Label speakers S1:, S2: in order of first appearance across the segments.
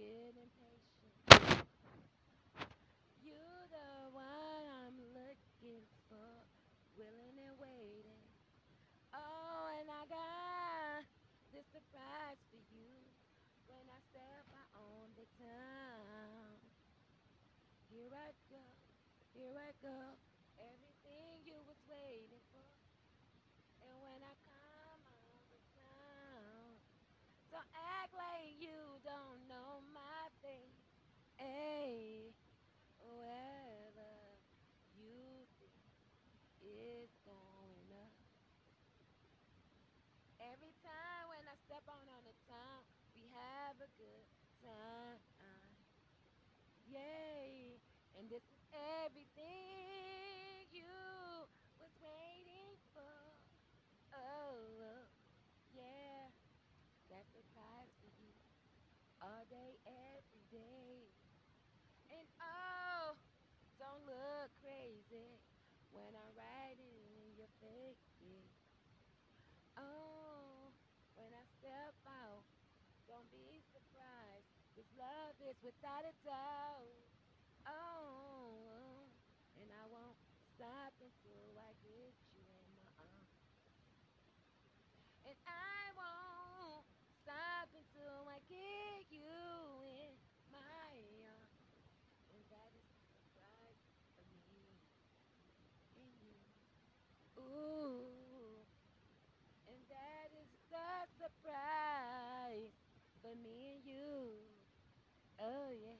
S1: I get impatient. You the one I'm looking for, willing and waiting. Oh, and I got this surprise for you when I step out on the town. Here I go, here I go, everything you was waiting for. And when I come on the town, don't act like you don't know my face. Hey, wherever you think it's going up. Every time when I step on on the town, we have a good time. Uh, yay! And this is everything you was waiting for. Oh, yeah, prize for you all day, every day. And oh, don't look crazy when I'm riding in your face. Oh, when I step out, don't be surprised. This love is without a doubt. Oh, and I won't stop until I get you in my arms. And I won't stop until I get you in my arms. And that is the surprise for me and you. Ooh, and that is the surprise for me and you. Oh yeah,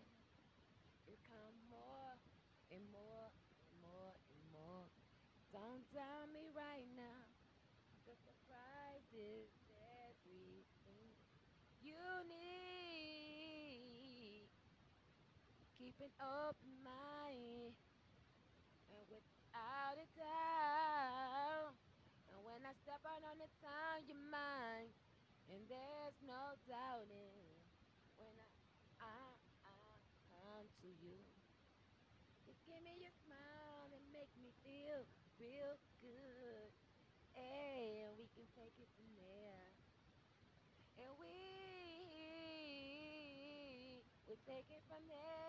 S1: it come more and more and more and more. Don't tell me right now. The surprise is everything you need. Keep an open mind and without a doubt. And when I step out on the town, you're mine. And there's no doubting give me your smile and make me feel real good. And we can take it from there. And we we take it from there.